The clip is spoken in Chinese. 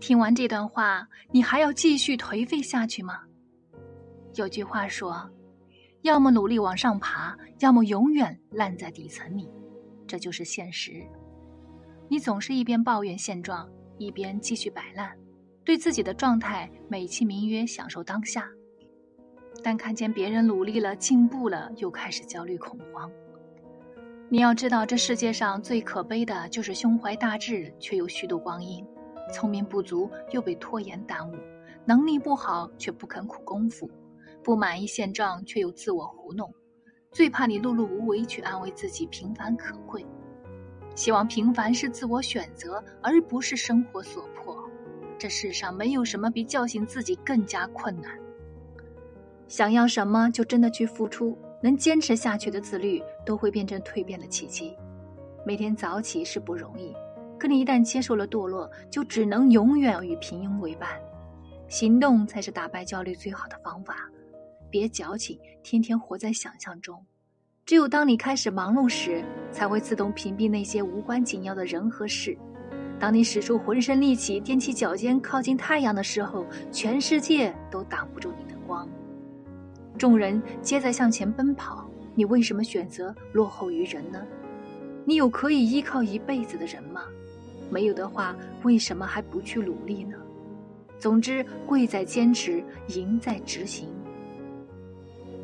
听完这段话，你还要继续颓废下去吗？有句话说：“要么努力往上爬，要么永远烂在底层里。”这就是现实。你总是一边抱怨现状，一边继续摆烂，对自己的状态美其名曰享受当下，但看见别人努力了、进步了，又开始焦虑恐慌。你要知道，这世界上最可悲的就是胸怀大志却又虚度光阴，聪明不足又被拖延耽误，能力不好却不肯苦功夫，不满意现状却又自我糊弄，最怕你碌碌无为去安慰自己平凡可贵。希望平凡是自我选择，而不是生活所迫。这世上没有什么比叫醒自己更加困难。想要什么就真的去付出，能坚持下去的自律都会变成蜕变的契机。每天早起是不容易，可你一旦接受了堕落，就只能永远与平庸为伴。行动才是打败焦虑最好的方法。别矫情，天天活在想象中。只有当你开始忙碌时，才会自动屏蔽那些无关紧要的人和事。当你使出浑身力气，踮起脚尖靠近太阳的时候，全世界都挡不住你的光。众人皆在向前奔跑，你为什么选择落后于人呢？你有可以依靠一辈子的人吗？没有的话，为什么还不去努力呢？总之，贵在坚持，赢在执行。